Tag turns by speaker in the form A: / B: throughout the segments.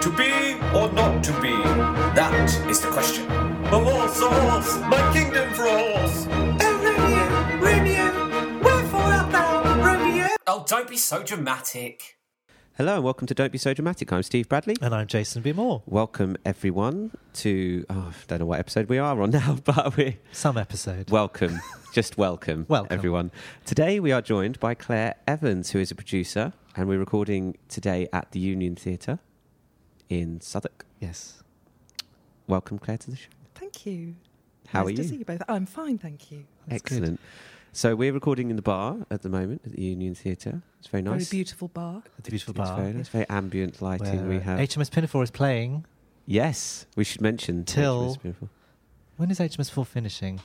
A: To be or not to be? That is the question. A horse, a horse, my kingdom for a horse.
B: Oh, Romeo, Romeo, wherefore art thou, Romeo?
A: Oh, don't be so dramatic.
C: Hello and welcome to Don't Be So Dramatic. I'm Steve Bradley.
D: And I'm Jason B. Moore.
C: Welcome everyone to oh, I don't know what episode we are on now, but we
D: Some episode.
C: welcome, just welcome,
D: Welcome.
C: everyone. Today we are joined by Claire Evans, who is a producer, and we're recording today at the Union Theatre in Southwark.
D: yes.
C: Welcome, Claire, to the show.
E: Thank you.
C: How
E: nice
C: are
E: to see you both. I'm fine, thank you.
D: That's good.
C: Excellent. So we're recording in the bar at the moment at the Union Theatre. It's very nice.
E: Very beautiful bar.
D: At the beautiful
C: It's
D: bar.
C: very nice. Very ambient lighting.
D: where
C: we have.
D: HMS Pinafore is playing.
C: yes, we should mention
D: Till-
C: HMS Beautiful.
D: When is HMS 4 finishing?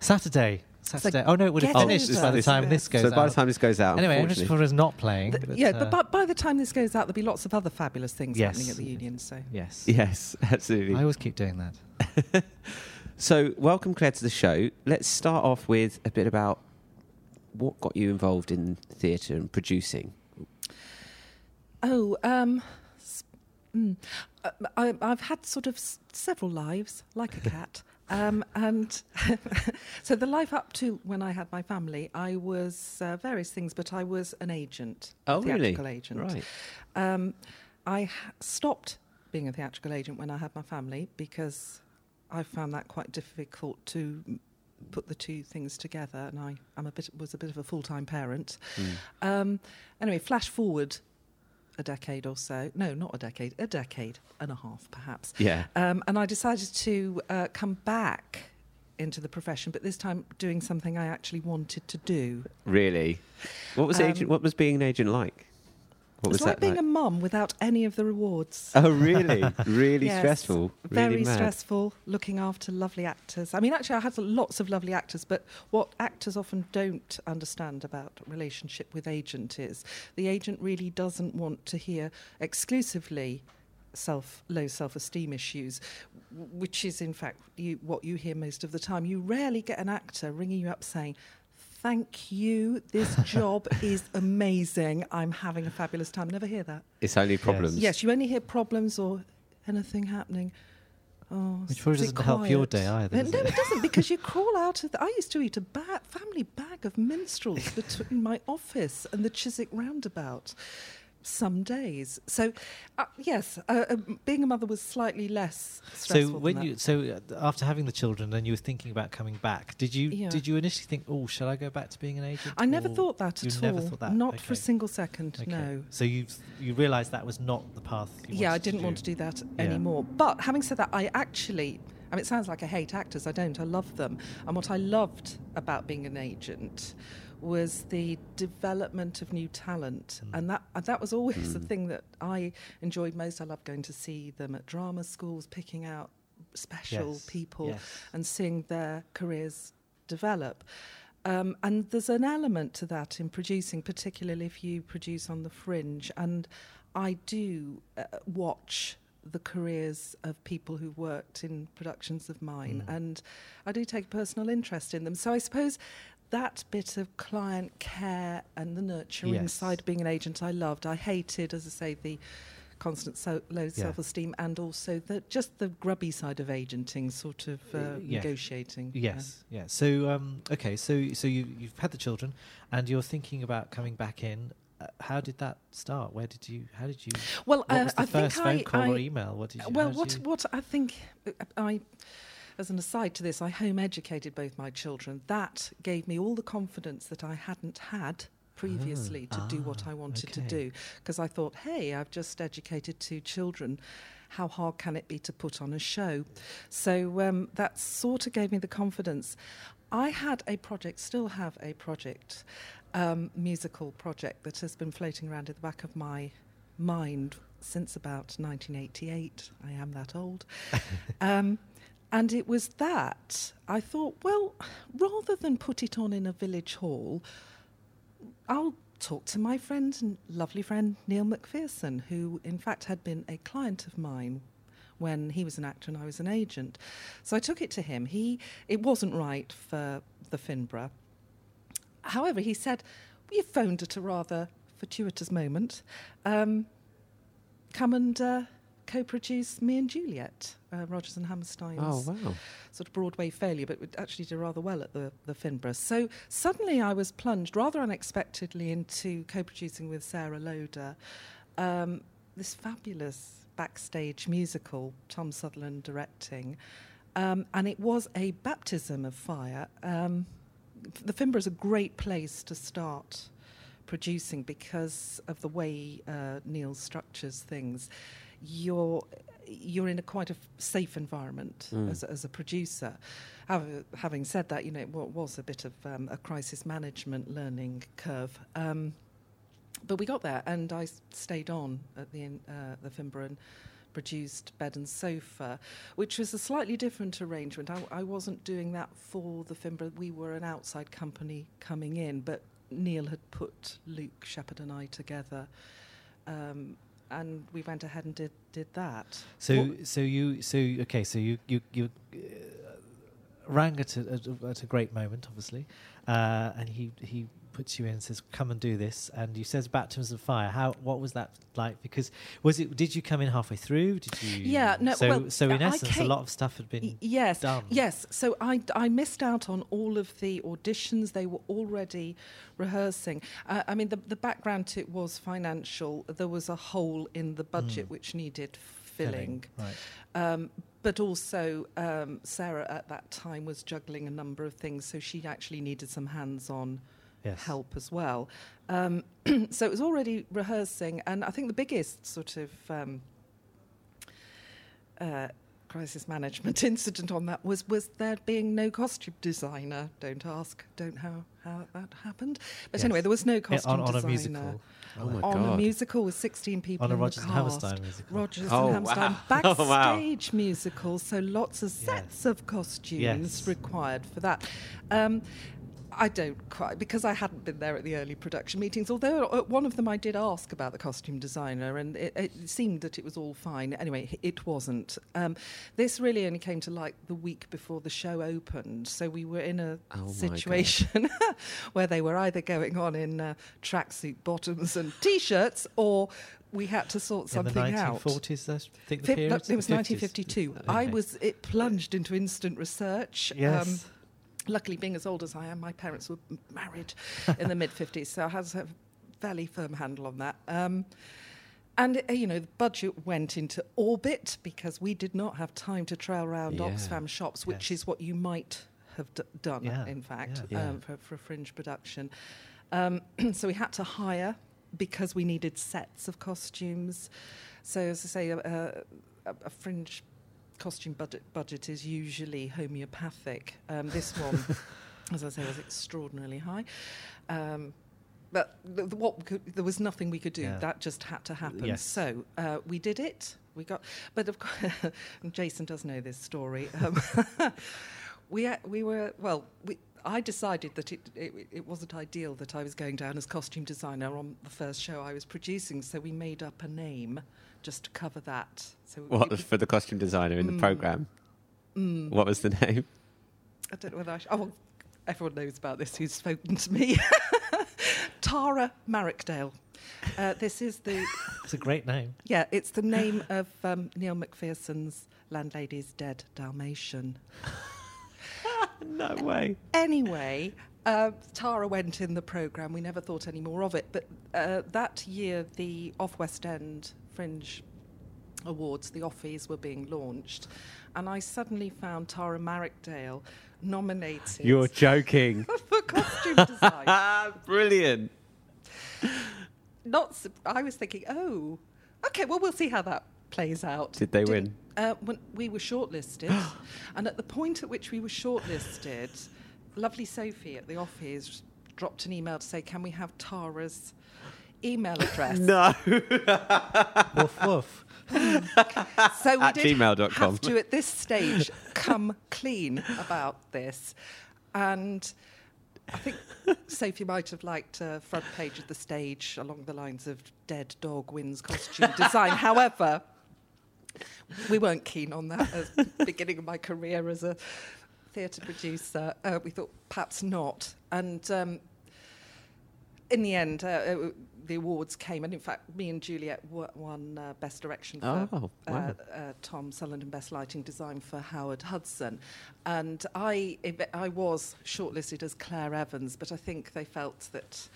D: Saturday. Saturday. oh, no, it would have
E: get
D: finished by the time this goes out.
C: so by the time this goes out,
D: anyway, HMS
C: unfortunately-
D: 4 is not playing.
E: Th-
D: but,
E: yeah,
D: uh,
E: but by, by the time this goes out, there'll be lots of other fabulous things
D: Yes.
E: happening at the union. So
D: Yes.
C: Yes, absolutely.
D: I always keep doing that.
C: So, welcome, Claire, to the show. Let's start off with a bit about what got you involved in theatre and producing.
E: Oh, um, mm, uh, I, I've had sort of s- several lives, like a cat. Um, and so the life up to when I had my family, I was uh, various things, but I was an agent, a
C: Oh, really?
E: theatrical agent.
C: Right.
E: Um, I ha- stopped being a theatrical agent when I had my family because I found that quite difficult to put the two things together, and I am a bit was a bit of a full time parent. Um, anyway, flash forward a decade or so. No, not a decade. A decade and a half, perhaps.
C: Yeah.
E: Um, and I decided to uh, come back into the profession, but this time doing something I actually wanted to do.
C: Really? What was
E: Um,
C: agent? What was being an agent like? What was
E: it's like being
C: like?
E: a mum without any of the rewards.
C: oh, really? Really
E: Yes,
C: stressful.
E: Very
C: mad.
E: stressful, looking after lovely actors. I mean, actually, I had lots of lovely actors, but what actors often don't understand about relationship with agent is the agent really doesn't want to hear exclusively self low self-esteem issues which is in fact you, what you hear most of the time you rarely get an actor ringing you up saying thank you this job is amazing i'm having a fabulous time never hear that
C: It's only problems.
E: Yes, you only hear problems or anything happening. Oh,
D: Which probably
E: is it
D: doesn't help your day either, does
E: no,
D: it?
E: it doesn't because you crawl out of. The, I used to eat a ba- family bag of minstrels between my office and the Chiswick roundabout. Some days, so uh, yes, uh, uh, being a mother was slightly less stressful.
D: So when you so uh, after having the children and you were thinking about coming back, did you
E: Yeah.
D: did you initially think, oh, shall I go back to being an agent?
E: I never thought that at
D: never
E: all.
D: thought that?
E: Not for a single second.
D: Okay.
E: No.
D: So you you realised that was not the path. You
E: yeah, I didn't
D: to
E: want to do that
D: Yeah.
E: anymore. But having said that, I actually, I mean, it sounds like I hate actors. I don't. I love them. And what I loved about being an agent was the development of new talent,
D: Mm.
E: and that and that was always the thing that I enjoyed most. I loved going to see them at drama schools, picking out special
D: Yes,
E: people
D: yes.
E: and seeing their careers develop. Um, and there's an element to that in producing, particularly if you produce on the fringe. And I do uh, watch the careers of people who worked in productions of mine,
D: Mm.
E: and I do take a personal interest in them. So I suppose that bit of client care and the nurturing
D: Yes.
E: side of being an agent I loved. I hated, as I say, the constant so low
D: Yeah.
E: self-esteem and also the just the grubby side of agenting sort of uh,
D: yeah.
E: negotiating yeah.
D: Yes, yeah. So um, okay, so so you you've had the children, and you're thinking about coming back in. Uh, how did that start? Where did you? How did you?
E: well
D: What
E: uh,
D: was the
E: I
D: first
E: think
D: phone
E: I,
D: call
E: I,
D: or email? What did you?
E: well what what I think uh, I as an aside to this I home educated both my children. That gave me all the confidence that I hadn't had previously to do what
D: ah,
E: I wanted to do. Because I thought hey I've just educated two children. How hard can it be to put on a show? So um, that sort of gave me the confidence. I had a project still have a project um, musical project that has been floating around in the back of my mind since about 1988. I am that old. um, and it was that I thought, well, rather than put it on in a village hall, I'll talk to my friend and lovely friend Neil McPherson, who in fact had been a client of mine when he was an actor and I was an agent. So I took it to him. He it wasn't right for the Finborough. However, he said, "You phoned at a rather fortuitous moment. Um, come and uh, co-produce Me and Juliet, uh, Rodgers and Hammerstein's
C: Oh wow.
E: sort of Broadway failure, but it actually did rather well at the, the Finborough. So suddenly I was plunged rather unexpectedly into co-producing with Sarah Loder um, this fabulous backstage musical, Tom Southerland directing. Um, and it was a baptism of fire. Um, the Finborough is a great place to start producing because of the way uh, Neil structures things. You're you're in a quite a f- safe environment
C: Mm.
E: as, as a producer. However, having said that, you know it wa- was a bit of um, a crisis management learning curve. Um, but we got there, and I s- stayed on at the in- uh, the and produced Bed and Sofa, which was a slightly different arrangement. I, I wasn't doing that for the Finborough. We were an outside company coming in, but Neil had put Luke Shepherd and I together. Um, and we went ahead and did, did that.
D: So so you so okay so you you you uh, rang at a, at a, at a great moment obviously, uh, and he he puts you in and says come and do this and you says baptisms of fire. How what was that like? Because was it did you come in halfway through? Did you?
E: Yeah, no,
D: So
E: well,
D: so in
E: I
D: essence, a lot of stuff had been
E: yes,
D: done.
E: yes. So I, I missed out on all of the auditions. They were already rehearsing. Uh, I mean, the, the background to it was financial. There was a hole in the budget
D: Mm.
E: which needed filling.
D: Right.
E: Um, but also, um, Sarah at that time was juggling a number of things, so she actually needed some hands-on
D: Yes.
E: help as well. Um, so it was already rehearsing, and I think the biggest sort of um, uh, crisis management incident on that was was there being no costume designer. Don't ask, don't how how that happened. But
D: Yes.
E: anyway, there was no
D: Yeah,
E: costume
D: on, on a
E: designer.
D: musical.
C: Oh my
E: on a musical with 16 people
D: On a
E: in
D: Rodgers
E: the
D: and
E: cast.
D: Hammerstein musical.
E: Rodgers
C: Oh,
E: and Hammerstein
C: wow. Oh, wow.
E: backstage musical, so lots of sets of costumes
D: Yes.
E: required for that. Um, I don't quite because I hadn't been there at the early production meetings. Although at one of them I did ask about the costume designer, and it, it seemed that it was all fine. Anyway, it wasn't. Um, this really only came to light the week before the show opened, so we were in a
C: Oh
E: situation where they were either going on in uh, tracksuit bottoms and t-shirts, or we had to sort
D: In the
E: something out.
D: 1940s, I think the
E: Fif-
D: period.
E: no, it was
D: The 50s?
E: 1952. I was it plunged into instant research. Um,
D: Yes.
E: Luckily, being as old as I am, my parents were married in the mid 50s, so I had a fairly firm handle on that. Um, and uh, you know, the budget went into orbit because we did not have time to trail around
C: Yeah.
E: Oxfam shops, which
D: Yes.
E: is what you might have d- done,
D: Yeah,
E: in fact,
C: yeah.
E: Um, for, for a fringe production. Um, so we had to hire because we needed sets of costumes. So, as I say, a, a, a fringe costume budget, budget is usually homeopathic. Um, this one, as I say, was extraordinarily high. Um, but th- what could, there was nothing we could do.
D: Yeah.
E: That just had to happen.
D: Yes.
E: So uh, we did it. We got, but of course, Jason does know this story. Um, we a- we were well. We, I decided that it, it it wasn't ideal that I was going down as costume designer on the first show I was producing. So we made up a name just to cover that. So
C: What
E: we-
C: for the costume designer in the
E: Mm.
C: program?
E: Mm.
C: What was the name?
E: I don't know whether I sh- oh, everyone knows about this who's spoken to me. Tara Marrickdale. Uh, this is the
D: It's a great name.
E: yeah, it's the name of um, Neil McPherson's landlady's dead Dalmatian.
C: No way.
E: Anyway, uh, Tara went in the programme. We never thought any more of it. But uh, that year, the Off West End Fringe Awards, the Offies, were being launched. And I suddenly found Tara Marrickdale nominated
C: You're joking.
E: for costume design.
C: Ah, brilliant.
E: Not, I was thinking, oh, okay, well, we'll see how that plays out.
C: Did they win?
E: Uh, when we were shortlisted, and at the point at which we were shortlisted, lovely Sophie at the office dropped an email to say, "Can we have Tara's email address?"
C: No.
D: woof woof.
E: So we
C: At
E: did
C: gmail.com.
E: have to, at this stage, come clean about this, and. I think Sophie might have liked a front page of the stage along the lines of "Dead dog wins costume design." However, we weren't keen on that at the beginning of my career as a theatre producer. Uh, we thought perhaps not. And um, in the end, uh, uh, the awards came, and in fact, me and Juliet wo- won uh, Best Direction for
C: Oh,
E: uh,
C: wow.
E: uh, Tom Sullivan and Best Lighting Design for Howard Hudson. And I, I was shortlisted as Claire Evans, but I think they felt that,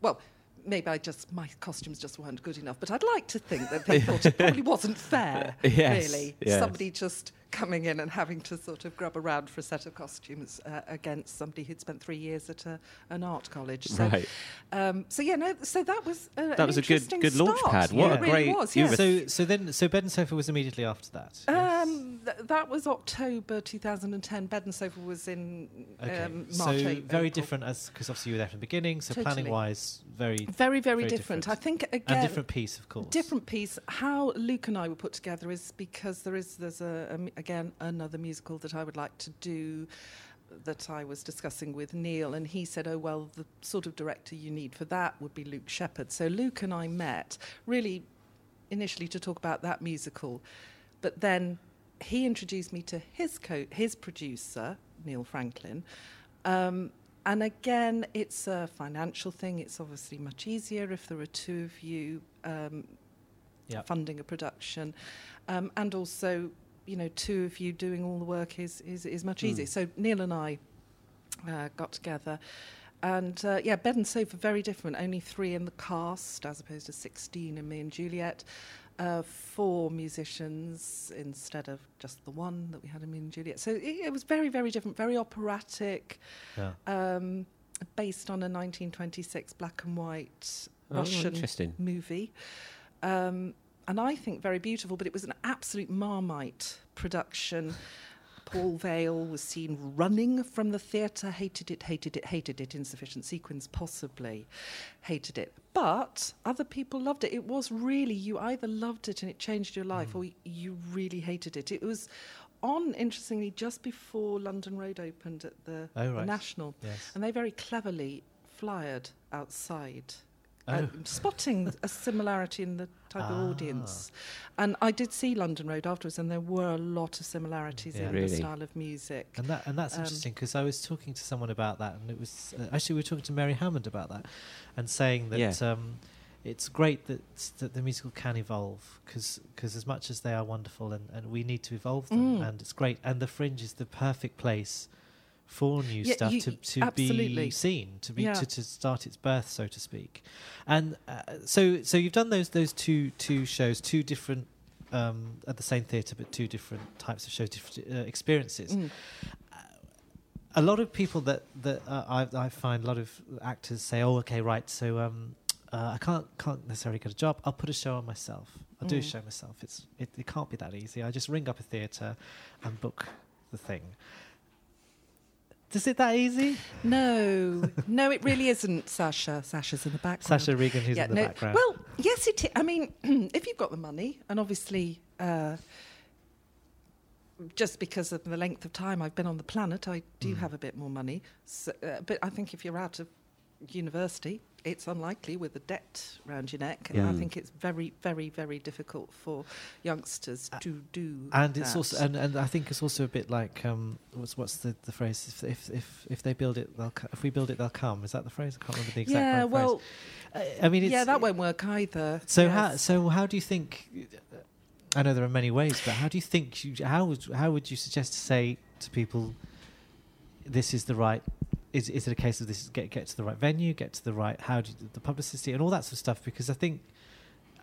E: well, maybe I just my costumes just weren't good enough. But I'd like to think that they thought it probably wasn't fair,
C: Yes,
E: really.
C: yes.
E: Somebody just coming in and having to sort of grub around for a set of costumes uh, against somebody who'd spent three years at a, an art college. So,
C: Right.
E: um, so yeah, no. So that was a,
C: That
E: an
C: was a good-
E: interesting
C: good launch pad. What
E: Yeah,
D: a
E: it really
C: great-
E: was.
C: you
E: Yeah.
D: So, so then, so Bed and Sofa was immediately after that. yes?
E: Um, th- that was October 2010. Bed and Sofa was in
D: Okay.
E: um,
D: so
E: March.
D: very
E: April.
D: different as because obviously you were there from the beginning. So
E: Totally.
D: planning wise, very
E: Very, very,
D: Very
E: different.
D: different.
E: I think again,
D: and different piece, of course.
E: different piece. How Luke and I were put together is because there is there's a, a mu- again another musical that I would like to do that I was discussing with Neil, and he said, "Oh well, the sort of director you need for that would be Luke Shepherd." So Luke and I met really initially to talk about that musical, but then he introduced me to his co his producer Neil Franklin. Um, and again, it's a financial thing. It's obviously much easier if there are two of you um,
D: Yep.
E: funding a production, um, and also, you know, two of you doing all the work is is, is much easier. So Neil and I uh, got together, and uh, yeah, Bed and Sofa very different. Only three in the cast as opposed to sixteen in me and Juliet. Uh, four musicians instead of just the one that we had in me and Juliet. So it, it was very, very different, very operatic
D: Yeah.
E: um, based on a 1926 black and white
C: Oh,
E: Russian movie. Um, and I think very beautiful, but it was an absolute marmite production. Paul Vale was seen running from the theatre, hated it, hated it, hated it, insufficient sequence, possibly, hated it. But other people loved it. It was really, you either loved it and it changed your life, mm. or you really hated it. It was on, interestingly, just before London Road opened at the,
D: Oh,
E: the. National.
D: Yes.
E: And they very cleverly flyered outside. Uh, spotting a similarity in the type
D: Ah.
E: of audience. And I did see London Road afterwards, and there were a lot of similarities
D: Yeah.
E: in
C: Really?
E: the style of music.
D: And that and that's
E: Um,
D: interesting because I was talking to someone about that, and it was uh, actually we were talking to Mary Hammond about that, and saying that
C: Yeah.
D: um, it's great that that the musical can evolve because as much as they are wonderful and, and we need to evolve them,
E: Mm.
D: and it's great, and the Fringe is the perfect place for new
E: Yeah,
D: stuff
E: you-
D: to, to
E: absolutely.
D: be seen, to be
E: Yeah.
D: to, to start its birth, so to speak. And uh, so so you've done those those two two shows, two different. Um, at the same theatre, but two different types of shows, different uh, experiences
E: Mm.
D: a lot of people that that uh, I, I find a lot of actors say, "Oh, okay, right. So um, uh, I can't can't necessarily get a job. I'll put a show on myself. I'll do a
E: Mm.
D: show myself. It's it, it can't be that easy. I just ring up a theatre and book the thing. Is it that easy?
E: No, no, it really isn't, Sasha. Sasha's in the background.
D: Sasha Regan, who's in the
E: no.
D: background.
E: Well, yes, it. Is. I I mean, if you've got the money, and obviously, uh, just because of the length of time I've been on the planet, I do
D: Mm.
E: have a bit more money. So, uh, but I think if you're out of university, it's unlikely with a debt round your neck, and
C: Yeah.
E: I think it's very, very, very difficult for youngsters to do.
D: and it's also and, and I think it's also a bit like um, what's what's the, the phrase? If, if if if they build it, they'll if we build it, they'll come. Is that the phrase? I can't remember the exact
E: yeah,
D: right
E: well,
D: phrase. I mean, it's,
E: yeah, that won't work either.
D: So how so how do you think? I know there are many ways, but how do you think? You, how would how would you suggest to say to people, this is the right? Is is it a case of this get get to the right venue, get to the right how do you, the publicity and all that sort of stuff? Because I think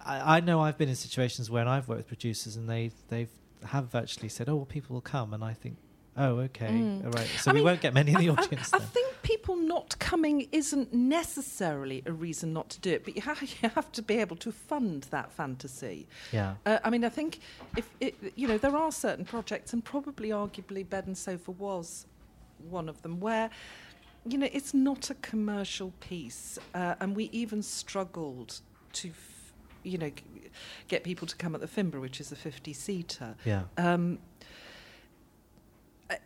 D: I, I know I've been in situations when I've worked with producers and they they've have virtually said, oh well, people will come, and I think. Oh, okay,
E: Mm.
D: all right. So
E: I
D: we
E: mean,
D: won't get many in the
E: I-
D: audience
E: I, think people not coming isn't necessarily a reason not to do it, but you, ha- you have to be able to fund that fantasy.
D: yeah.
E: Uh, I mean, I think if it, you know there are certain projects, and probably arguably Bed and Sofa was one of them, where you know it's not a commercial piece, uh, and we even struggled to. F- you know, g- get people to come at the Finborough, which is a 50 seater.
D: Yeah.
E: Um,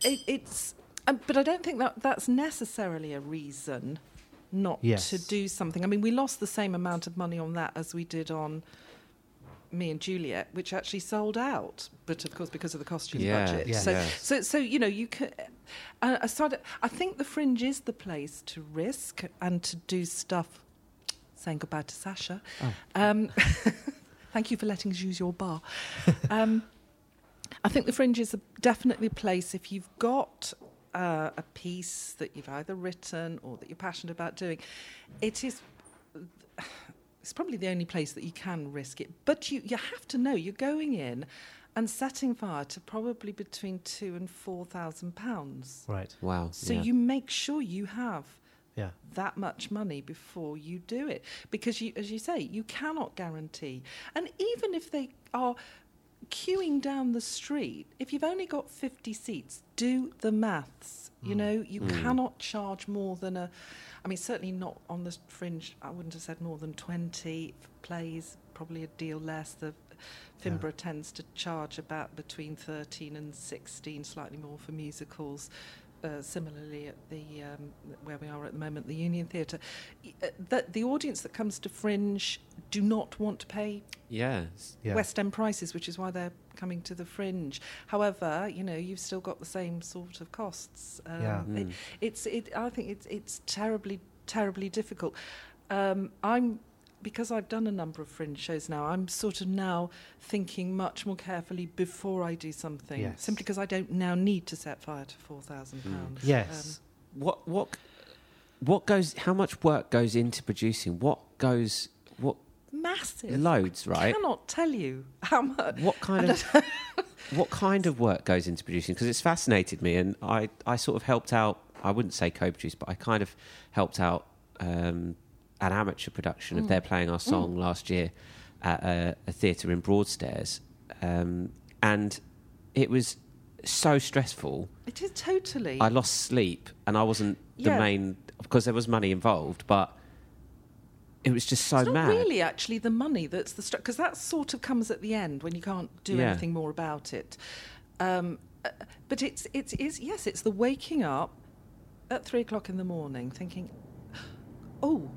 E: it, it's, um, but I don't think that that's necessarily a reason not
D: Yes.
E: to do something. I mean, we lost the same amount of money on that as we did on Me and Juliet, which actually sold out, but of course because of the costume
C: Yeah,
E: budget.
D: yeah.
E: So,
C: Yes.
E: so, so you know, you can. Uh, aside, I think the Fringe is the place to risk and to do stuff. Saying goodbye to Sasha.
C: Oh.
E: Um, thank you for letting us use your bar. Um, I think the Fringe is a, definitely a place if you've got uh, a piece that you've either written or that you're passionate about doing. It is. It's probably the only place that you can risk it, but you you have to know you're going in and setting fire to probably between two and four thousand pounds.
D: Right.
C: Wow.
E: So
C: yeah.
E: you make sure you have
D: Yeah.
E: that much money before you do it because you as you say you cannot guarantee and even if they are queuing down the street if you've only got 50 seats do the maths you know you
C: Mm.
E: cannot charge more than a i mean certainly not on the fringe i wouldn't have said more than 20 plays probably a deal less the Finborough tends to charge about between 13 and 16 slightly more for musicals uh, similarly at the um, where we are at the moment, the Union Theatre, y- uh, the audience that comes to Fringe do not want to pay
C: Yes.
D: Yeah.
E: West End prices, which is why they're coming to the Fringe. However, you know you've still got the same sort of costs. Um,
D: Yeah.
E: it,
C: Mm.
E: it's it. I think it's it's terribly terribly difficult. Um, I'm because I've done a number of fringe shows now. I'm sort of now thinking much more carefully before I do something.
D: Yes.
E: Simply because I don't now need to set fire to four thousand pounds.
D: Yes.
C: What what what goes? How much work goes into producing? What goes?
E: Massive.
C: loads? Right.
E: I cannot tell you how much.
C: What kind of what kind of work goes into producing? Because it's fascinated me, and I I sort of helped out. I wouldn't say co-produce, but I kind of helped out um, an amateur production of
E: Mm.
C: They're Playing Our Song last year at a, a theatre in Broadstairs, um, and it was so stressful.
E: It is totally.
C: I lost sleep, and I wasn't the
E: Yeah.
C: main because there was money involved, but it was just so
E: it's not
C: mad.
E: really actually the money that's the because that sort of comes at the end when you can't do
C: Yeah.
E: anything more about it. Um, uh, but it's it is yes, it's the waking up at three o'clock in the morning, thinking, oh,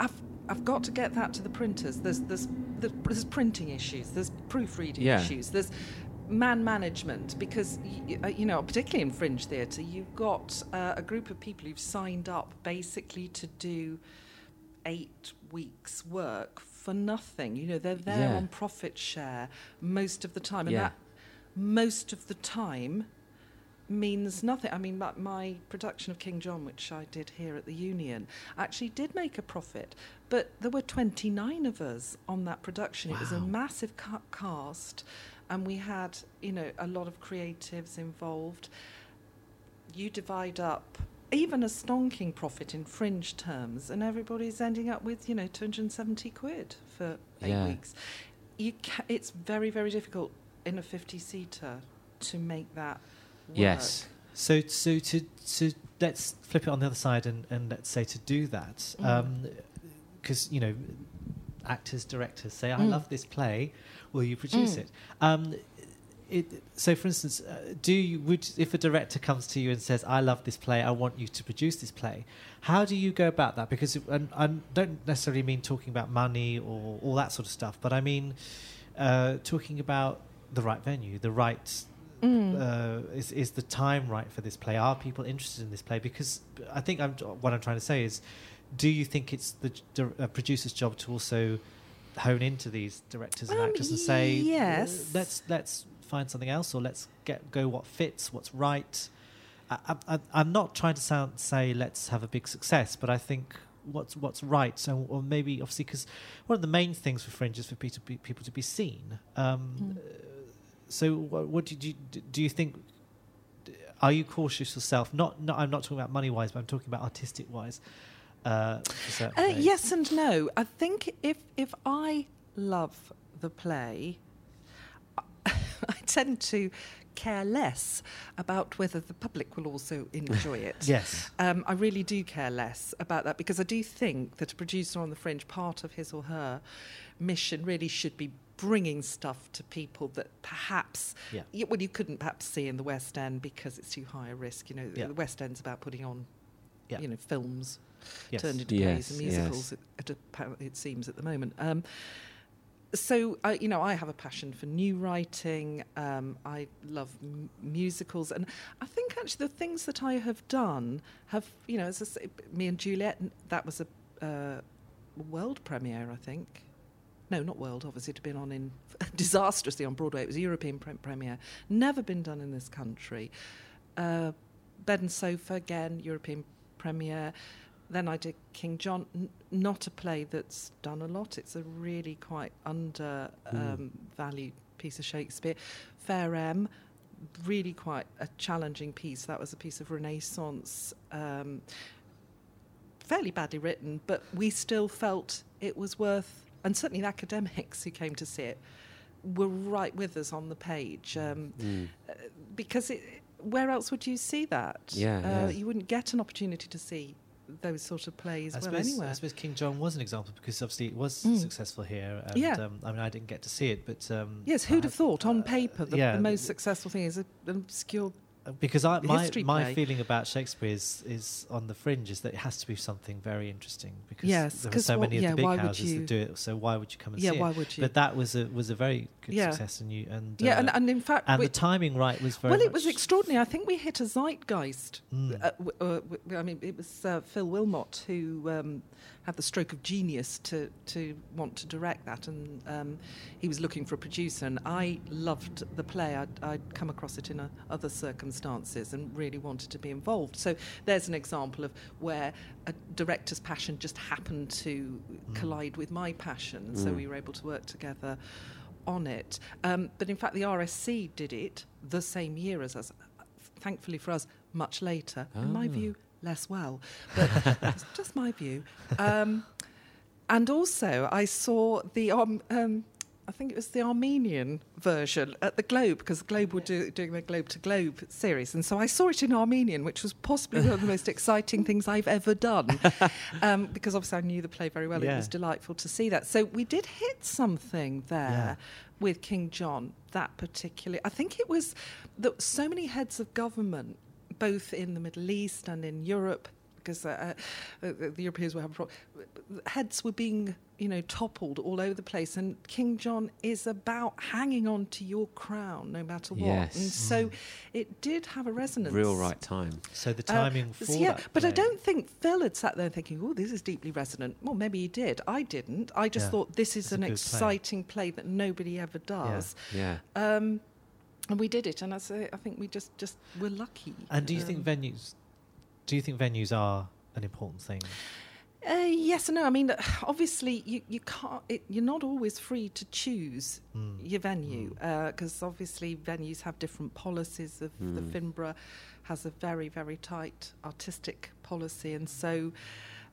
E: I've I've got to get that to the printers. There's there's there's, there's printing issues. There's proofreading
C: Yeah.
E: issues. There's man management because y- uh, you know particularly in fringe theatre you've got uh, a group of people who've signed up basically to do eight weeks work for nothing you know they're there
C: Yeah.
E: on profit share most of the time and
C: Yeah.
E: that most of the time means nothing. I mean, my, my production of King John, which I did here at the Union, actually did make a profit, but there were 29 of us on that production. It was a massive ca- cast, and we had, you know, a lot of creatives involved. You divide up even a stonking profit in fringe terms, and everybody's ending up with, you know, 270 quid for eight
C: Yeah.
E: weeks. You ca- it's very, very difficult in a 50 seater to make that work.
C: Yes.
D: So, so to to let's flip it on the other side and, and let's say to do that,
E: Mm.
D: because you know, actors, directors say, "I
E: Mm.
D: love this play. Will you produce
E: Mm.
D: it?" Um, it, so, for instance, uh, do you would if a director comes to you and says, "I love this play. I want you to produce this play." How do you go about that? Because and I don't necessarily mean talking about money or all that sort of stuff, but I mean uh, talking about the right venue, the right
E: Mm.
D: uh, is is the time right for this play? Are people interested in this play? Because I think I'm, what I'm trying to say is, do you think it's the uh, producer's job to also hone into these directors and
E: Um,
D: actors and say,
E: yes.
D: let's let's find something else, or let's get go what fits, what's right. I, I'm not trying to sound say let's have a big success, but I think what's what's right, so or maybe obviously because one of the main things for Fringe is for people to be, people to be seen. Um,
E: Mm.
D: so what, what did you do you think are you cautious yourself not, not i'm not talking about money wise but i'm talking about artistic wise uh,
E: Uh, yes and no. I think if if I love the play, I tend to care less about whether the public will also enjoy it.
D: yes
E: Um, I really do care less about that because I do think that a producer on the fringe, part of his or her mission really should be bringing stuff to people that perhaps,
D: Yeah.
E: y- well, you couldn't perhaps see in the West End because it's too high a risk. You know,
D: Yeah.
E: the West End's about putting on,
D: Yeah.
E: you know, films
D: yes
E: turned into
C: Yes,
E: plays and
C: yes.
E: musicals. It, it, it seems at the moment. Um, so you know, I have a passion for new writing. Um, I love m- musicals, and I think actually the things that I have done have, you know, as I say, me and Juliet, that was a uh, world premiere, I think. No, not world. Obviously, it had been on in disastrously on Broadway. It was a European pre- premiere, never been done in this country. Uh, Bed and Sofa again, European premiere. Then I did King John, n- not a play that's done a lot. It's a really quite under um, valued piece of Shakespeare. Fair Em, really quite a challenging piece. That was a piece of Renaissance, um, fairly badly written, but we still felt it was worth. And certainly the academics who came to see it were right with us on the page um, uh, because it, where else would you see that?
C: Yeah,
E: uh,
C: yeah.
E: you wouldn't get an opportunity to see those sort of plays
D: I
E: well
D: suppose,
E: anywhere.
D: I suppose King John was an example because obviously it was
E: Mm.
D: successful here. And,
E: Yeah.
D: um, I mean, I didn't get to see it, but um,
E: Yes, who'd have thought? On
D: uh,
E: paper, the,
D: yeah,
E: the most successful thing is a, an obscure.
D: Because I, my my
E: play.
D: feeling about Shakespeare is, is on the fringe is that it has to be something very interesting because
E: Yes,
D: there are so many
E: yeah,
D: of the big houses that do it. So why would you come and
E: Yeah,
D: see
E: why
D: it?
E: would you?
D: But that was a was a very good
E: Yeah.
D: success, and you and
E: yeah,
D: uh,
E: and, and in fact,
D: and the timing right was very
E: well, it was extraordinary. I think we hit a zeitgeist.
D: Mm.
E: Uh, w- uh, w- I mean, it was uh, Phil Willmott who um, had the stroke of genius to, to want to direct that, and um, he was looking for a producer. And I loved the play. I'd, I'd come across it in uh other circumstances and really wanted to be involved. So there's an example of where a director's passion just happened to collide with my passion. So we were able to work together on it. Um, but in fact, the RSC did it the same year as us. Thankfully for us, much later. In my
C: Ah.
E: view, less well. But it's just my view. Um, and also, I saw the. Um, um, I think it was the Armenian version at the Globe because the Globe were do, doing their Globe to Globe series, and so I saw it in Armenian, which was possibly one of the most exciting things I've ever done. Um, because obviously I knew the play very well. It was delightful to see that. So we did hit something there with King John. That particularly, I think it was that so many heads of government, both in the Middle East and in Europe, because uh, uh, the Europeans were having problems. Heads were being, you know, toppled all over the place, and King John is about hanging on to your crown no matter what.
C: Yes.
E: And so it did have a resonance.
C: Real right time.
D: so the
E: Uh,
D: timing
E: s-
D: for
E: yeah,
D: that
E: but I don't think Phil had sat there thinking, "Oh, this is deeply resonant." Well, maybe he did. I didn't. I just
D: Yeah.
E: thought this is
D: It's
E: an
D: good play.
E: exciting play. that nobody ever does.
C: Yeah.
E: Um, and we did it, and I say, I think we just just were lucky.
D: And do you think
E: Um,
D: venues? Do you think venues are an important thing?
E: Uh, yes and no. I mean, obviously, you, you can't. It, you're not always free to choose
D: Mm.
E: your venue because obviously venues have different policies. Of the Finborough has a very very tight artistic policy, and so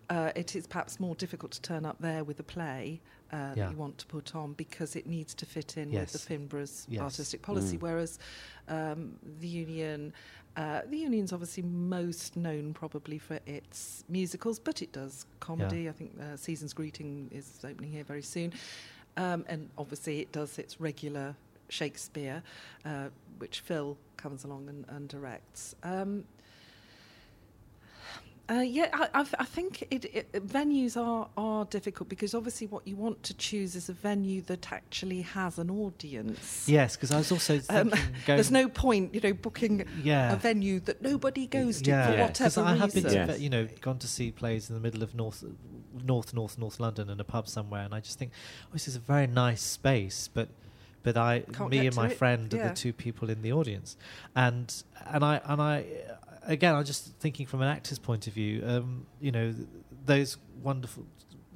E: uh, it is perhaps more difficult to turn up there with a play uh,
D: Yeah.
E: that you want to put on because it needs to fit in
D: Yes.
E: with the Finborough's
D: Yes.
E: artistic policy.
C: Mm.
E: Whereas um, the union, uh, the union's obviously most known probably for its musicals, but it does comedy. I think uh, Season's Greeting is opening here very soon, um, and obviously it does its regular Shakespeare, uh, which Phil comes along and, and directs. Um, uh, yeah, I, I, I think it, it, venues are, are difficult because obviously what you want to choose is a venue that actually has an audience.
D: Yes, because I was also
E: Um,
D: thinking. going,
E: there's no point, you know, booking
D: yeah.
E: a venue that nobody goes to
D: yeah,
E: for
C: Yeah.
D: because
E: whatever
D: I have been,
E: reason.
D: to,
C: Yes.
D: you know, gone to see plays in the middle of North, North, North, North London in a pub somewhere, and I just think, oh, this is a very nice space, but, but I,
E: Can't
D: me and my
E: it,
D: friend are the two people in the audience, and and I and I, again, I'm just thinking from an actor's point of view, um, you know, th- those wonderful.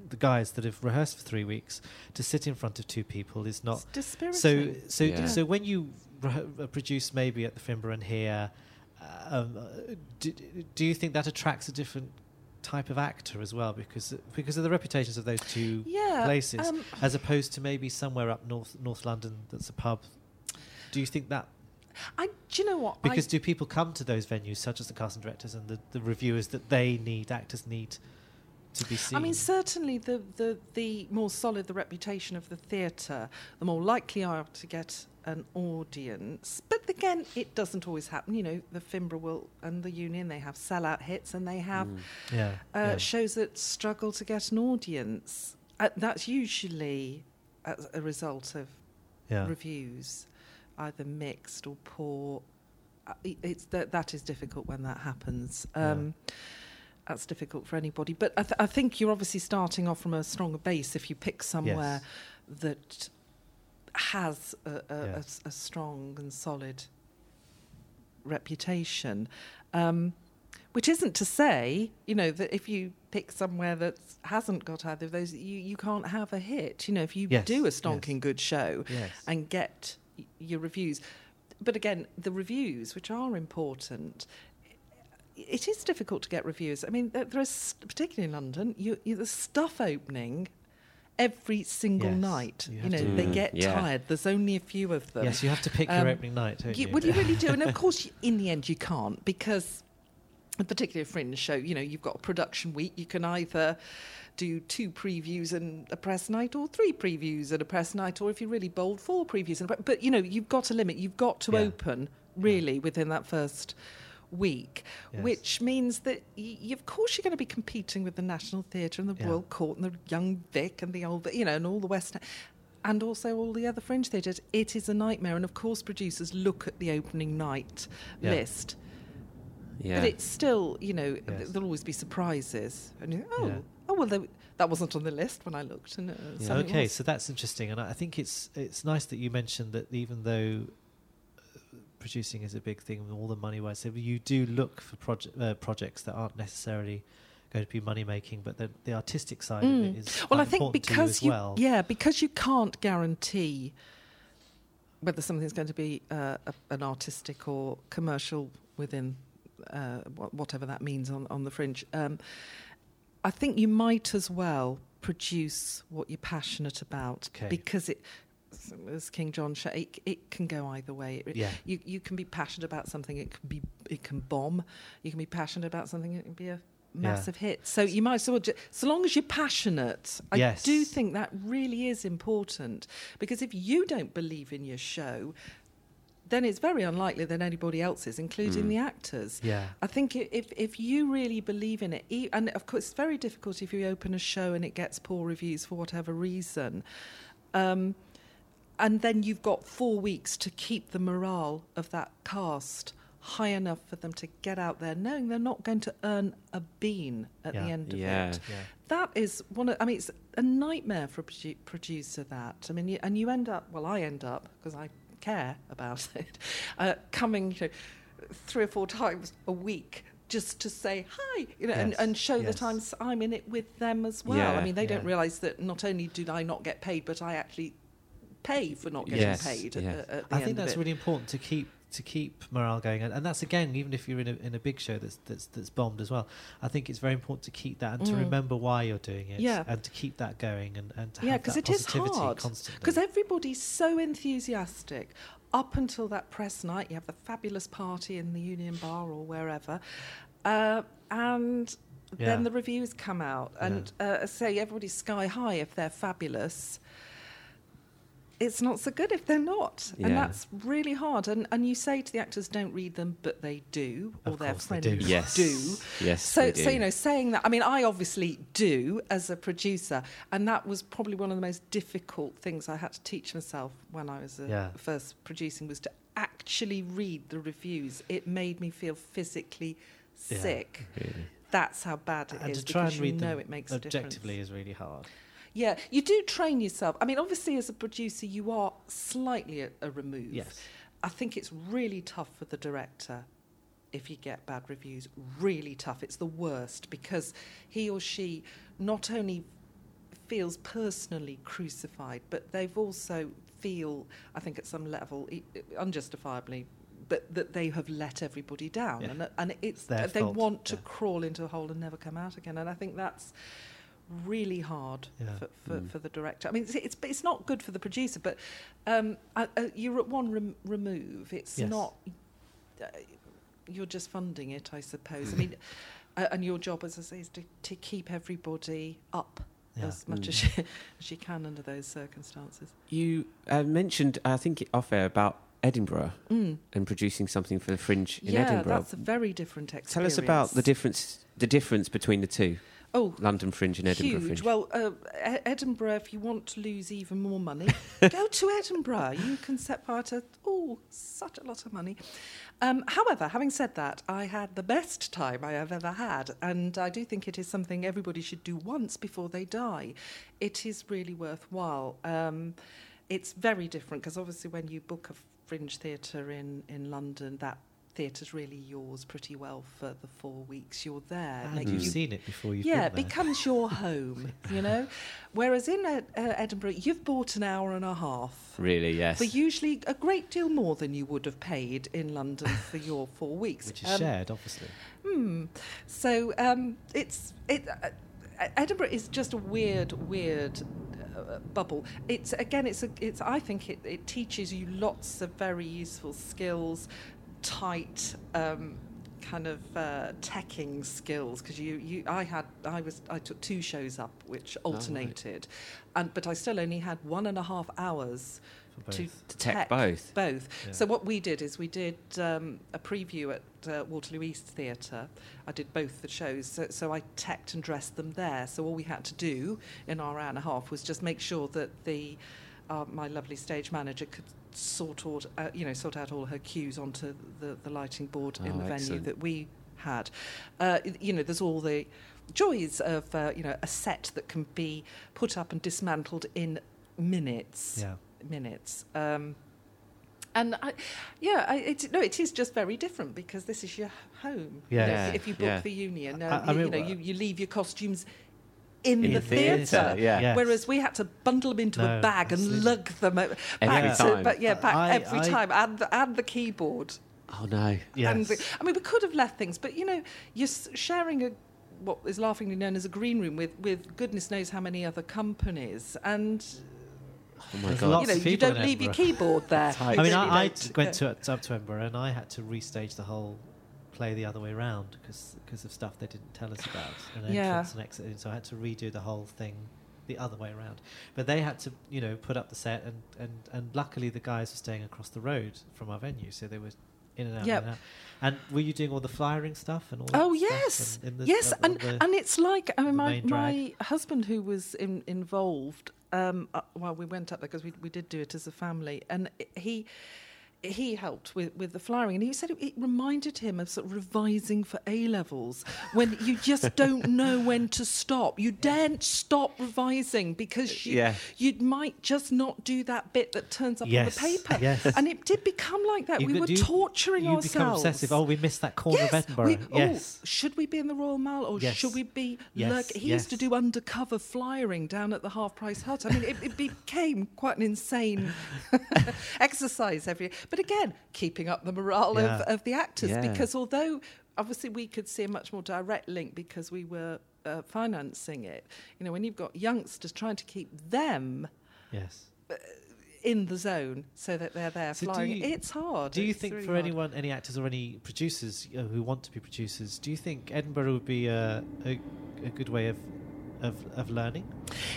D: The guys that have rehearsed for three weeks to sit in front of two people is not
E: It's
D: so, so,
C: Yeah.
D: so when you re- uh, produce maybe at the Finborough and here, um, uh, do, do you think that attracts a different type of actor as well because because of the reputations of those two
E: yeah,
D: places,
E: um,
D: as opposed to maybe somewhere up north North London that's a pub? Do you think that
E: I, do you know what?
D: because
E: I,
D: do people come to those venues such as the casting directors and the, the reviewers that they need actors need to be seen?
E: I mean, certainly the, the, the more solid the reputation of the theatre, the more likely are to get an audience. But again, it doesn't always happen. You know, the Finborough will and the Union, they have sellout hits and they have
D: yeah,
E: uh,
D: yeah.
E: shows that struggle to get an audience. Uh, that's usually as a result of
D: Yeah.
E: reviews, either mixed or poor. Uh, It's that that is difficult when that happens.
D: Yeah.
E: Um, That's difficult for anybody. But I, th- I think you're obviously starting off from a stronger base if you pick somewhere that has a, a, a
D: Yeah.
E: s- a strong and solid reputation. Um, which isn't to say, you know, that if you pick somewhere that hasn't got either of those, you, you can't have a hit. You know, if you
D: Yes,
E: do a
D: yes.
E: stonking good show
D: Yes.
E: and get your reviews. But again, the reviews, which are important, it is difficult to get reviews. I mean, there, is, particularly in London, you, you, there's stuff opening every single
D: Yes,
E: night.
D: you
E: You, know,
C: to-
E: they
C: Mm,
E: get
C: yeah.
E: tired. There's only a few of them.
D: Yes, you have to pick
E: Um,
D: your opening night, What don't you?
E: You, well, you really do, and of course, you, in the end, you can't because, particularly a fringe show, you know, you've got a production week. You can either do two previews and a press night, or three previews and a press night, or if you're really bold, four previews and But you know, you've got a limit. You've got to
D: Yeah.
E: open really within that first week,
D: Yes.
E: which means that y- of course you're going to be competing with the National Theatre and the
D: Yeah.
E: Royal Court and the Young Vic and the old, you know, and all the West and also all the other fringe theatres. It is a nightmare, and of course producers look at the opening night
D: Yeah.
E: list,
C: Yeah.
E: but it's still, you know,
D: Yes.
E: there'll always be surprises. And oh,
D: Yeah.
E: Oh well, there- that wasn't on the list when I looked, and uh,
C: Yeah.
D: okay, so that's interesting, and I I think it's it's nice that you mentioned that even though uh, producing is a big thing and all the money wise, so you do look for project uh, projects that aren't necessarily going to be money making, but the, the artistic side of
E: Mm.
D: it is
E: well, I think because
D: you well.
E: yeah, because you can't guarantee whether something's going to be uh, a, an artistic or commercial within uh, wha- whatever that means on on the fringe. Um, I think you might as well produce what you're passionate about
D: Okay.
E: because it. As King John, said, it, it can go either way. It-
D: Yeah.
E: You you can be passionate about something. It can be it can bomb. You can be passionate about something. It can be a massive hit. So you might as well, ju- so long as you're passionate, I
D: Yes.
E: do think that really is important because if you don't believe in your show, then it's very unlikely that anybody else is, including
C: Mm.
E: the actors.
D: Yeah.
E: I think if if you really believe in it, and of course it's very difficult if you open a show and it gets poor reviews for whatever reason. Um, and then you've got four weeks to keep the morale of that cast high enough for them to get out there knowing they're not going to earn a bean at
D: Yeah.
E: the end of
C: Yeah.
E: it.
D: Yeah.
E: That is one of, I mean, it's a nightmare for a produ- producer that. I mean, you, and you end up, well, I end up, because I care about it, uh, coming you know, three or four times a week just to say hi, you know, and,
D: Yes,
E: and show
D: yes.
E: that I'm, s- I'm in it with them as well.
C: Yeah,
E: I mean, they don't realise that not only did I not get paid, but I actually pay for not getting
C: Yes,
E: paid at,
C: yes.
E: at, at the
D: I
E: end
D: think that's
E: of it.
D: really important to keep to keep morale going, and, and that's again, even if you're in a in a big show that's that's that's bombed as well. I think it's very important to keep that and to
E: Mm.
D: remember why you're doing it,
E: Yeah.
D: and to keep that going and and to
E: yeah,
D: have
E: because
D: that
E: it is
D: positivity
E: hard.
D: constantly.
E: Because everybody's so enthusiastic up until that press night. You have the fabulous party in the Union Bar or wherever, uh, and
D: Yeah.
E: then the reviews come out and uh, say everybody's sky high if they're fabulous. It's not so good if they're not, and that's really hard. And and you say to the actors, "Don't read them," but they do, or
D: Of
E: their friends
D: do.
C: Yes.
E: do.
C: Yes.
E: So,
C: do.
E: so you know, saying that. I mean, I obviously do as a producer, and that was probably one of the most difficult things I had to teach myself when I was
D: Yeah.
E: first producing was to actually read the reviews. It made me feel physically
D: Yeah.
E: sick.
C: Really.
E: That's how bad it is
D: and to try and read
E: know
D: them
E: it makes
D: objectively is really hard.
E: Yeah, you do train yourself. I mean, obviously, as a producer, you are slightly a, a remove.
D: Yes.
E: I think it's really tough for the director if you get bad reviews. Really tough. It's the worst because he or she not only feels personally crucified, but they've also feel, I think, at some level, unjustifiably. But that they have let everybody down,
D: Yeah.
E: and and it's
D: their
E: they
D: fault,
E: want to
D: yeah.
E: crawl into a hole and never come out again. And I think that's really hard
D: Yeah.
E: for, for,
C: Mm.
E: for the director. I mean, it's, it's it's not good for the producer, but um, uh, uh, you're at one rem- remove. It's
D: Yes.
E: not. Uh, you're just funding it, I suppose. I mean, and your job, as I say, is to, to keep everybody up
D: Yeah.
E: as much as, she, as you can under those circumstances.
C: You uh, mentioned, I think, off air about Edinburgh
E: Mm.
C: and producing something for the Fringe in
E: yeah,
C: Edinburgh.
E: that's a very different experience.
C: Tell us about the difference. The difference between the two.
E: Oh,
C: London Fringe and Edinburgh
E: huge.
C: Fringe.
E: Well, uh, Edinburgh, if you want to lose even more money, go to Edinburgh. You can set fire to, oh, such a lot of money. Um, however, having said that, I had the best time I have ever had, and I do think it is something everybody should do once before they die. It is really worthwhile. Um, it's very different because obviously, when you book a fringe theatre in, in London, that theatre's really yours pretty well for the four weeks you're there.
D: And
E: Like,
D: you've
E: you-
D: seen it before you've
E: yeah, it becomes your home, you know. Whereas in uh, Edinburgh, you've bought an hour and a half
C: really, yes.
E: for usually a great deal more than you would have paid in London for your four weeks.
D: which is
E: Um,
D: shared, obviously.
E: Hmm. So um, it's it. Uh, Edinburgh is just a weird, weird uh, bubble. It's again, it's a, it's. I think it, it teaches you lots of very useful skills, tight. Um, kind of uh, teching skills because you, you I had I was I took two shows up which
C: right.
E: alternated and but I still only had one and a half hours to.
C: To tech both.
E: both.
D: Yeah.
E: So what we did is we did um, a preview at uh, Waterloo East Theatre. I did both the shows, so, so I teched and dressed them there. So all we had to do in our hour and a half was just make sure that the uh, my lovely stage manager could sort out, uh, you know, sort out all her cues onto the, the lighting board in
C: Oh,
E: the venue that we had. Uh, you know, there's all the joys of uh, you know a set that can be put up and dismantled in minutes
D: Yeah.
E: minutes. Um, and I, yeah, I, it, no, it is just very different because this is your home. You know,
D: Yeah.
E: if, you book
C: Yeah.
E: the union,
D: I-
E: uh, you, you
D: mean,
E: know,
D: uh,
E: you, you leave your costumes in,
C: In
E: the
C: the theatre,
E: theatre.
C: yeah.
D: Yes.
E: Whereas we had to bundle them into
D: No,
E: a bag and
D: absolutely.
E: lug them o-
C: Every
E: back
C: time.
E: but yeah, back
D: I-
E: every
D: I-
E: time, and the, and the keyboard.
C: oh no.
D: Yes.
E: And the, I mean, we could have left things, but you know, you're sharing a what is laughingly known as a green room with, with goodness knows how many other companies, and
C: Oh my
D: There's
C: god.
E: you know, you don't
D: in
E: leave your keyboard there.
D: I mean, I, I went to, up to Edinburgh and I had to restage the whole play the other way round because of stuff they didn't tell us about an
E: Yeah.
D: entrance and exit. And so I had to redo the whole thing the other way around. But they had to, you know, put up the set and, and, and luckily the guys were staying across the road from our venue, so they were in and out.
E: Yep.
D: And, out. and were you doing all the flyering stuff and all? that
E: Oh yes,
D: and
E: yes, and
D: the-
E: and it's like I mean, my my husband who was in, involved. Um, uh, well, we went up there because we we did do it as a family, and he. He helped with, with the flyering, and he said it, it reminded him of sort of revising for A levels when you just don't know when to stop. You daren't stop revising because you,
C: Yeah.
E: you might just not do that bit that turns up
D: Yes,
E: on the paper.
D: yes.
E: And it did become like that.
D: You
E: we were
D: do-
E: torturing
D: you
E: ourselves.
D: become obsessive. Oh, we missed that corner of Edinburgh.
E: we- oh,
D: yes.
E: Oh, should we be in the Royal Mile or
D: Yes.
E: should we be?
D: Yes,
E: Lurk? He used to do undercover flyering down at the half price hut. I mean, it, it became quite an insane exercise every. But again, keeping up the morale
D: Yeah.
E: of, of the actors
C: Yeah.
E: because although obviously we could see a much more direct link because we were uh, financing it. You know, when you've got youngsters trying to keep them
D: yes.
E: in the zone so that they're there
D: So
E: flying,
D: you-
E: it's hard.
D: Do you think
E: really
D: for
E: hard.
D: anyone, any actors or any producers uh, who want to be producers, do you think Edinburgh would be a, a, a good way of, of of learning?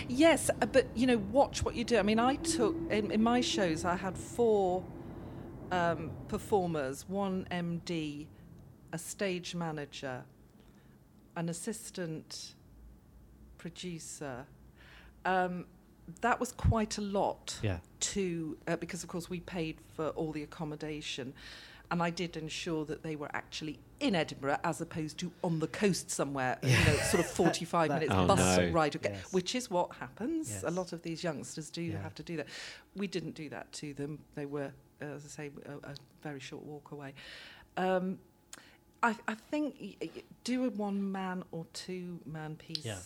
E: Yes, uh, but you know, watch what you do. I mean, I took in, in my shows. I had four um, performers: one MD, a stage manager, an assistant producer. Um, that was quite a lot
D: Yeah.
E: to uh, because of course we paid for all the accommodation and I did ensure that they were actually in Edinburgh as opposed to on the coast somewhere, you know, sort of 45
D: That-
E: minutes
C: Oh,
E: bus
C: no.
E: ride, okay,
D: Yes.
E: which is what happens. A lot of these youngsters do
D: Yeah.
E: have to do that. We didn't do that to them. They were, as I say, a, a very short walk away. Um, I, I think y- y- do a one man or two man piece.
D: Yeah.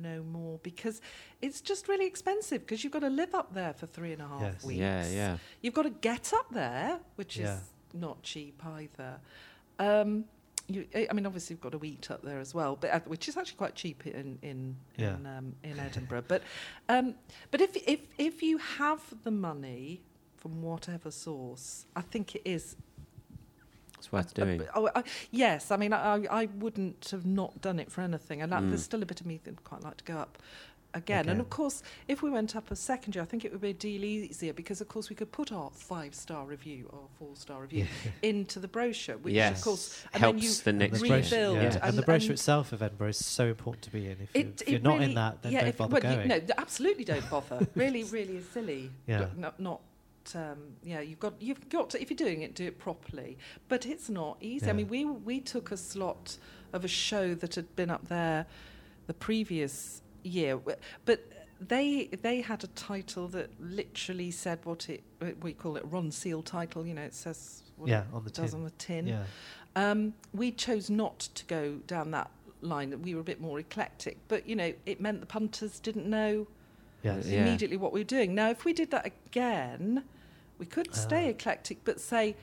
E: No more because it's just really expensive because you've got to live up there for three and a half
D: Yes.
E: weeks.
C: Yeah, yeah.
E: You've got to get up there, which
D: Yeah.
E: is not cheap either. Um, you, I I mean, obviously you've got to eat up there as well, but uh, which is actually quite cheap in in
D: Yeah.
E: in, um, in Edinburgh. But um, but if if if you have the money from whatever source, I think it is
C: It's worth doing.
E: Oh, I, yes, I mean, I, I I wouldn't have not done it for anything. And
C: Mm.
E: there's still a bit of me that would quite like to go up again. And of course, if we went up a second year, I think it would be a deal easier because, of course, we could put our five star review or four star review into the brochure, which,
C: yes.
E: of course, and
C: helps
E: then you
C: the next
E: rebuild.
D: brochure, yeah.
E: and-
D: and, the brochure
E: and-
D: itself of Edinburgh is so important to be in. If, you,
E: It,
D: if you're
E: it
D: not
E: really,
D: in that, then
E: yeah,
D: don't
E: if,
D: bother
E: well,
D: going.
E: You, no, absolutely don't bother. really, really is silly.
D: Yeah.
E: Not, not um, yeah, you've got you've got to if you're doing it, do it properly. But it's not easy. I mean, we we took a slot of a show that had been up there the previous year, but they they had a title that literally said what it we call it Ronseal title. You know, it says what
D: yeah,
E: it
D: on the
E: does
D: tin.
E: on the tin.
D: Yeah,
E: Um, we chose not to go down that line. We were a bit more eclectic, but you know, it meant the punters didn't know
D: yes.
C: Yeah.
E: immediately what we were doing. Now, if we did that again, we could stay
D: Ah.
E: eclectic, but say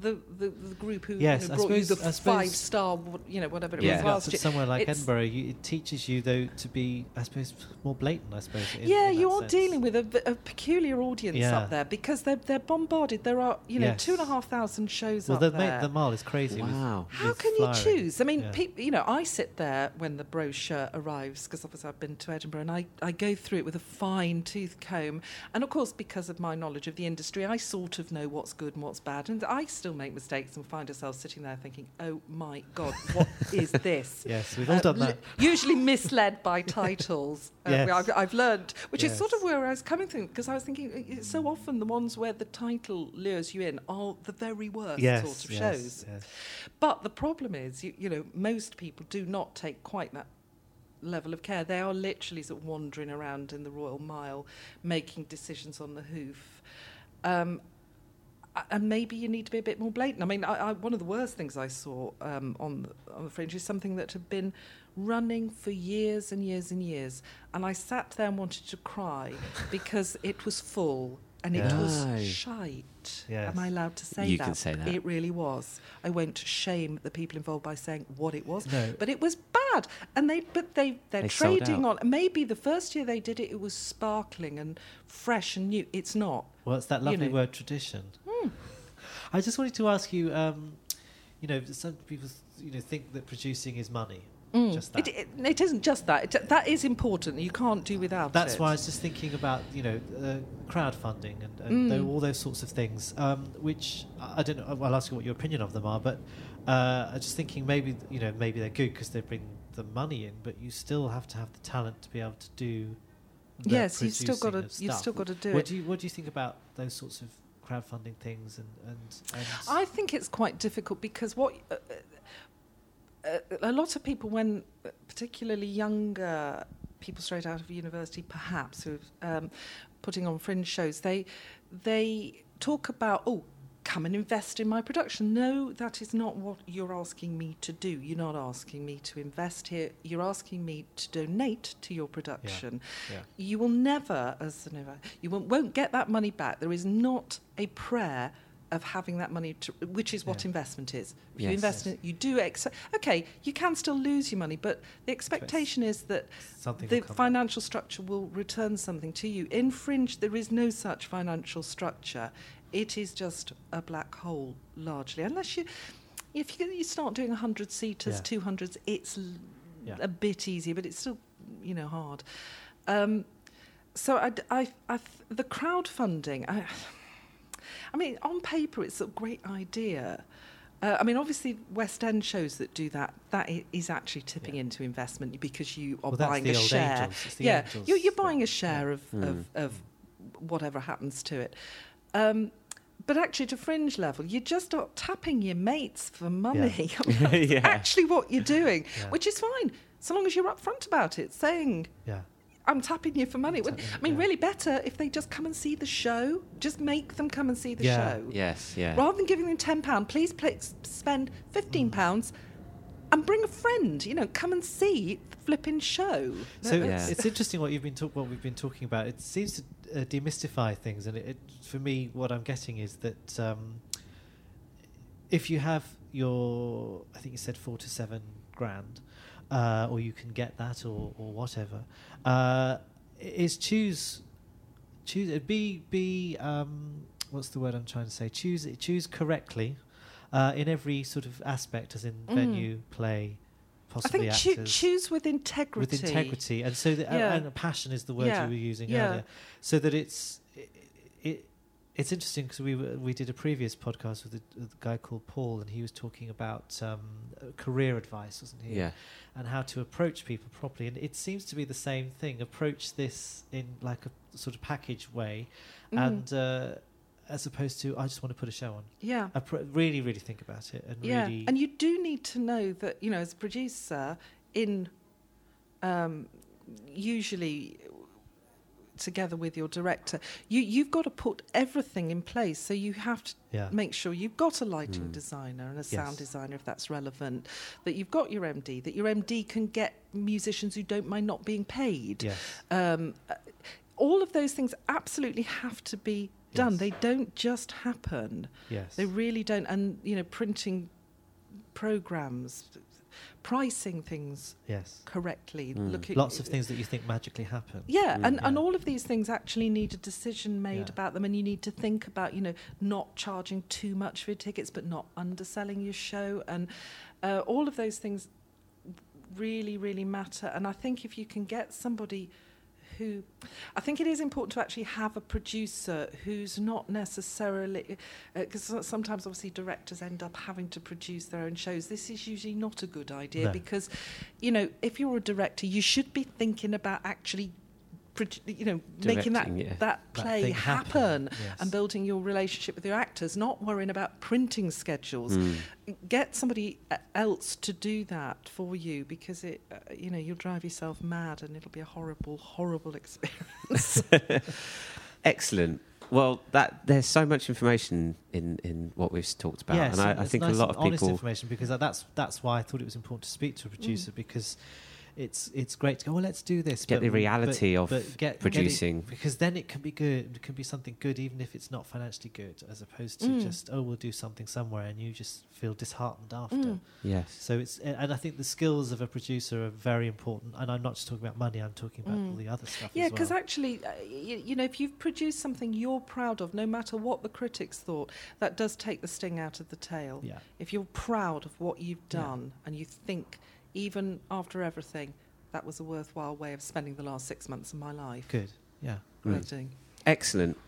E: the the, the group who,
D: Yes,
E: who
D: I
E: brought you the
D: suppose-
E: five star, you know, whatever it
C: Yeah.
E: was
D: If that's
E: last year.
D: somewhere like
E: It's-
D: Edinburgh, you, it teaches you though to be, I suppose, more blatant. I suppose. In,
E: yeah,
D: in
E: you are
D: sense.
E: dealing with a peculiar audience
D: Yeah.
E: up there because they're they're bombarded. There are you know
D: Yes.
E: two and a half thousand shows
D: Well,
E: up
D: the,
E: there.
D: ma- the mile is crazy. with-
C: Wow.
E: How
D: with
E: can you choose? I mean,
D: Yeah.
E: peop you know, I sit there when the brochure arrives because obviously I've been to Edinburgh and I, I go through it with a fine tooth comb. And of course, because of my knowledge of the industry, I sort of know what's good and what's bad. And I still make mistakes and find ourselves sitting there thinking, oh my God, what is this?
D: Yes, we've all
E: Uh,
D: done
E: li-
D: that.
E: usually misled by titles. Uh,
D: Yes.
E: I've, I've learned, which is sort of where I was coming from, because I was thinking, uh, so often the ones where the title lures you in are the very worst
D: Yes,
E: sort of
D: yes,
E: shows.
D: yes.
E: But the problem is, you, you know, most people do not take quite that level of care. They are literally sort of wandering around in the Royal Mile, making decisions on the hoof. Um, and maybe you need to be a bit more blatant. I mean, I, I, one of the worst things I saw um, on the, on the fringe is something that had been running for years and years and years, and I sat there and wanted to cry because it was full and it
D: Yeah.
E: was shite.
D: Yes.
E: Am I allowed to say
C: You
E: that?
C: can say that.
E: It really was. I won't shame the people involved by saying what it was,
D: No.
E: but it was bad. And they, but they, they're
C: They
E: trading
C: out.
E: on. Maybe the first year they did it, it was sparkling and fresh and new. It's not.
D: Well, it's that
E: you
D: lovely
E: know.
D: word tradition. I just wanted to ask you. Um, you know, some people, you know, think that producing is money. Just that.
E: It, it, it isn't just that. It, that is important. You can't do without
D: That's why I was just thinking about you know uh, crowdfunding and, and
E: Mm.
D: all those sorts of things, um, which I I don't know. I'll ask you what your opinion of them are, but uh, I'm just thinking maybe you know maybe they're good because they bring the money in, but you still have to have the talent to be able to do. the
E: Yes, you've still gotta- you've still gotta do
D: what
E: it.
D: Do you, what do you think about those sorts of crowdfunding things and and, and
E: I think it's quite difficult because what uh, uh, a lot of people, when particularly younger people straight out of university, perhaps who um, putting on fringe shows, they they talk about oh. Come and invest in my production. No, that is not what you're asking me to do. You're not asking me to invest here. You're asking me to donate to your production.
D: yeah.
E: You will never, as an you won't, won't get that money back. There is not a prayer of having that money, to, which is what
D: Yeah.
E: investment is. If you
C: Yes.
E: invest in it, you do. Ex- okay, you can still lose your money, but the expectation is that
D: something
E: the
D: will come back.
E: financial structure will return something to you. In Fringe, there is no such financial structure. It is just a black hole, largely. Unless you, if you, you start doing 100 seaters,
D: Yeah.
E: 200s, it's l-
D: Yeah.
E: a bit easier, but it's still, you know, hard. Um, so I, I, I, the crowdfunding, I, I mean, on paper, it's a great idea. Uh, I mean, obviously, West End shows that do that, that i- actually tipping
D: Yeah.
E: into investment because you are
D: Well, that's
E: buying
D: the
E: a
D: old
E: share.
D: Angels, it's the
E: yeah,
D: Angels
E: you're, you're buying a share of, of, of whatever happens to it. Um, but actually, to fringe level, you're just not tapping your mates for money. I mean,
C: Yeah.
E: actually what you're doing,
D: Yeah.
E: which is fine, so long as you're upfront about it, saying,
D: yeah.
E: I'm tapping you for money.
D: Tapping,
E: I mean,
D: yeah.
E: really better if they just come and see the show. Just make them come and see the
D: Yeah.
E: show.
C: Yes, yeah.
E: Rather than giving them £10, please pla spend £15
D: Mm.
E: And bring a friend. You know, come and see the flipping show.
D: So
C: Yeah.
D: it's, it's interesting what you've been talk- what we've been talking about. It seems to uh, demystify things, and it, it, for me, what I'm getting is that um, if you have your, I think you said four to seven grand, uh, or you can get that, or or whatever, uh, is choose choose be be um, what's the word I'm trying to say? Choose choose correctly uh, in every sort of aspect, as in
E: Mm.
D: venue, play,
E: I
D: possibly
E: think choo-
D: actors.
E: choose with integrity.
D: with integrity, and so that
E: Yeah.
D: and passion is the word
E: Yeah.
D: you were using
E: Yeah.
D: earlier. So that it's it, it it's interesting because we were, we did a previous podcast with a, with a guy called Paul, and he was talking about um, uh, career advice, wasn't he?
C: Yeah.
D: And how to approach people properly, and it seems to be the same thing. Approach this in like a sort of package way,
E: Mm.
D: and uh, as opposed to I just want to put a show on.
E: Yeah.
D: Appro- really, really think about it, and
E: Yeah,
D: really
E: and you do need to know that you know as a producer in um, usually together with your director, you you've got to put everything in place. So you have to
D: yeah.
E: make sure you've got a lighting
C: Mm.
E: designer and a sound
D: Yes.
E: designer if that's relevant. That you've got your MD. That your MD can get musicians who don't mind not being paid.
D: Yes.
E: Um, uh, all of those things absolutely have to be done.
D: Yes.
E: They don't just happen.
D: Yes.
E: They really don't. And you know, printing programs, pricing things
D: yes.
E: correctly,
C: Mm.
E: looking
D: Lots of things that you think magically happen.
E: Yeah,
C: Mm.
E: and, and all of these things actually need a decision made
D: Yeah.
E: about them, and you need to think about, you know, not charging too much for your tickets, but not underselling your show, and uh, all of those things really, really matter. And I think if you can get somebody who, I think it is important to actually have a producer who's not necessarily, uh, because sometimes obviously directors end up having to produce their own shows. This is usually not a good idea
D: No.
E: because, you know, if you're a director, you should be thinking about actually. Produ- You know, making that
C: yeah.
E: that
D: That
E: play
D: thing
E: happen,
D: happen, yes.
E: and building your relationship with your actors, not worrying about printing schedules
C: Mm.
E: get somebody e- else to do that for you because it uh, you know you'll drive yourself mad and it'll be a horrible horrible experience
C: Excellent. Well, that there's so much information in, in what we've talked about,
D: Yes,
C: and I, I think
D: nice
C: a lot of
D: honest
C: people.
D: information because that's that's why I thought it was important to speak to a producer
E: Mm.
D: because it's it's great to go. Well, let's do this.
C: Get
D: but
C: the reality
D: but-
C: of
D: but get- get it-
C: producing.
D: because then it can be good. It can be something good, even if it's not financially good, as opposed to
E: Mm.
D: just oh, we'll do something somewhere, and you just feel disheartened after.
E: Mm.
C: Yes.
D: So it's and I think the skills of a producer are very important. And I'm not just talking about money. I'm talking about
E: Mm.
D: all the other stuff.
E: yeah because
D: well.
E: actually uh, you, you know if you've produced something you're proud of no matter what the critics thought that does take the sting out of the tail
D: yeah,
E: if you're proud of what you've
D: Yeah.
E: done and you think even after everything that was a worthwhile way of spending the last six months of my life
D: good. Yeah.
C: Mm. Excellent.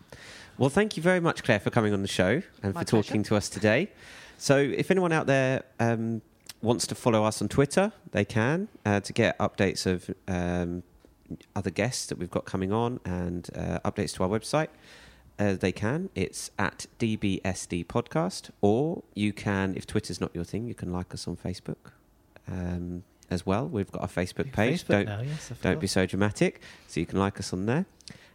C: Well, thank you very much, Claire, for coming on the show and
E: My
C: for talking to us today. So, if anyone out there um, wants to follow us on Twitter, they can uh, to get updates of um, other guests that we've got coming on and uh, updates to our website. Uh, they can. It's at DBSD Podcast, or you can, if Twitter's not your thing, you can like us on Facebook um, as well. We've got a Facebook page.
D: Facebook
C: Don't
D: now, yes,
C: don't be so dramatic. So you can like us on there.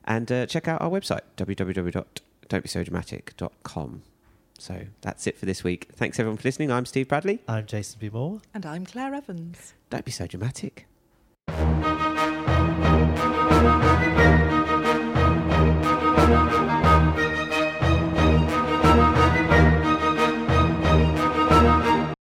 C: And uh, check out our website, www.don'tbesodramatic.com. So that's it for this week. Thanks everyone for listening. I'm Steve Bradley.
D: I'm Jason B. Moore.
E: and i'm claire evans
C: Don't be so dramatic.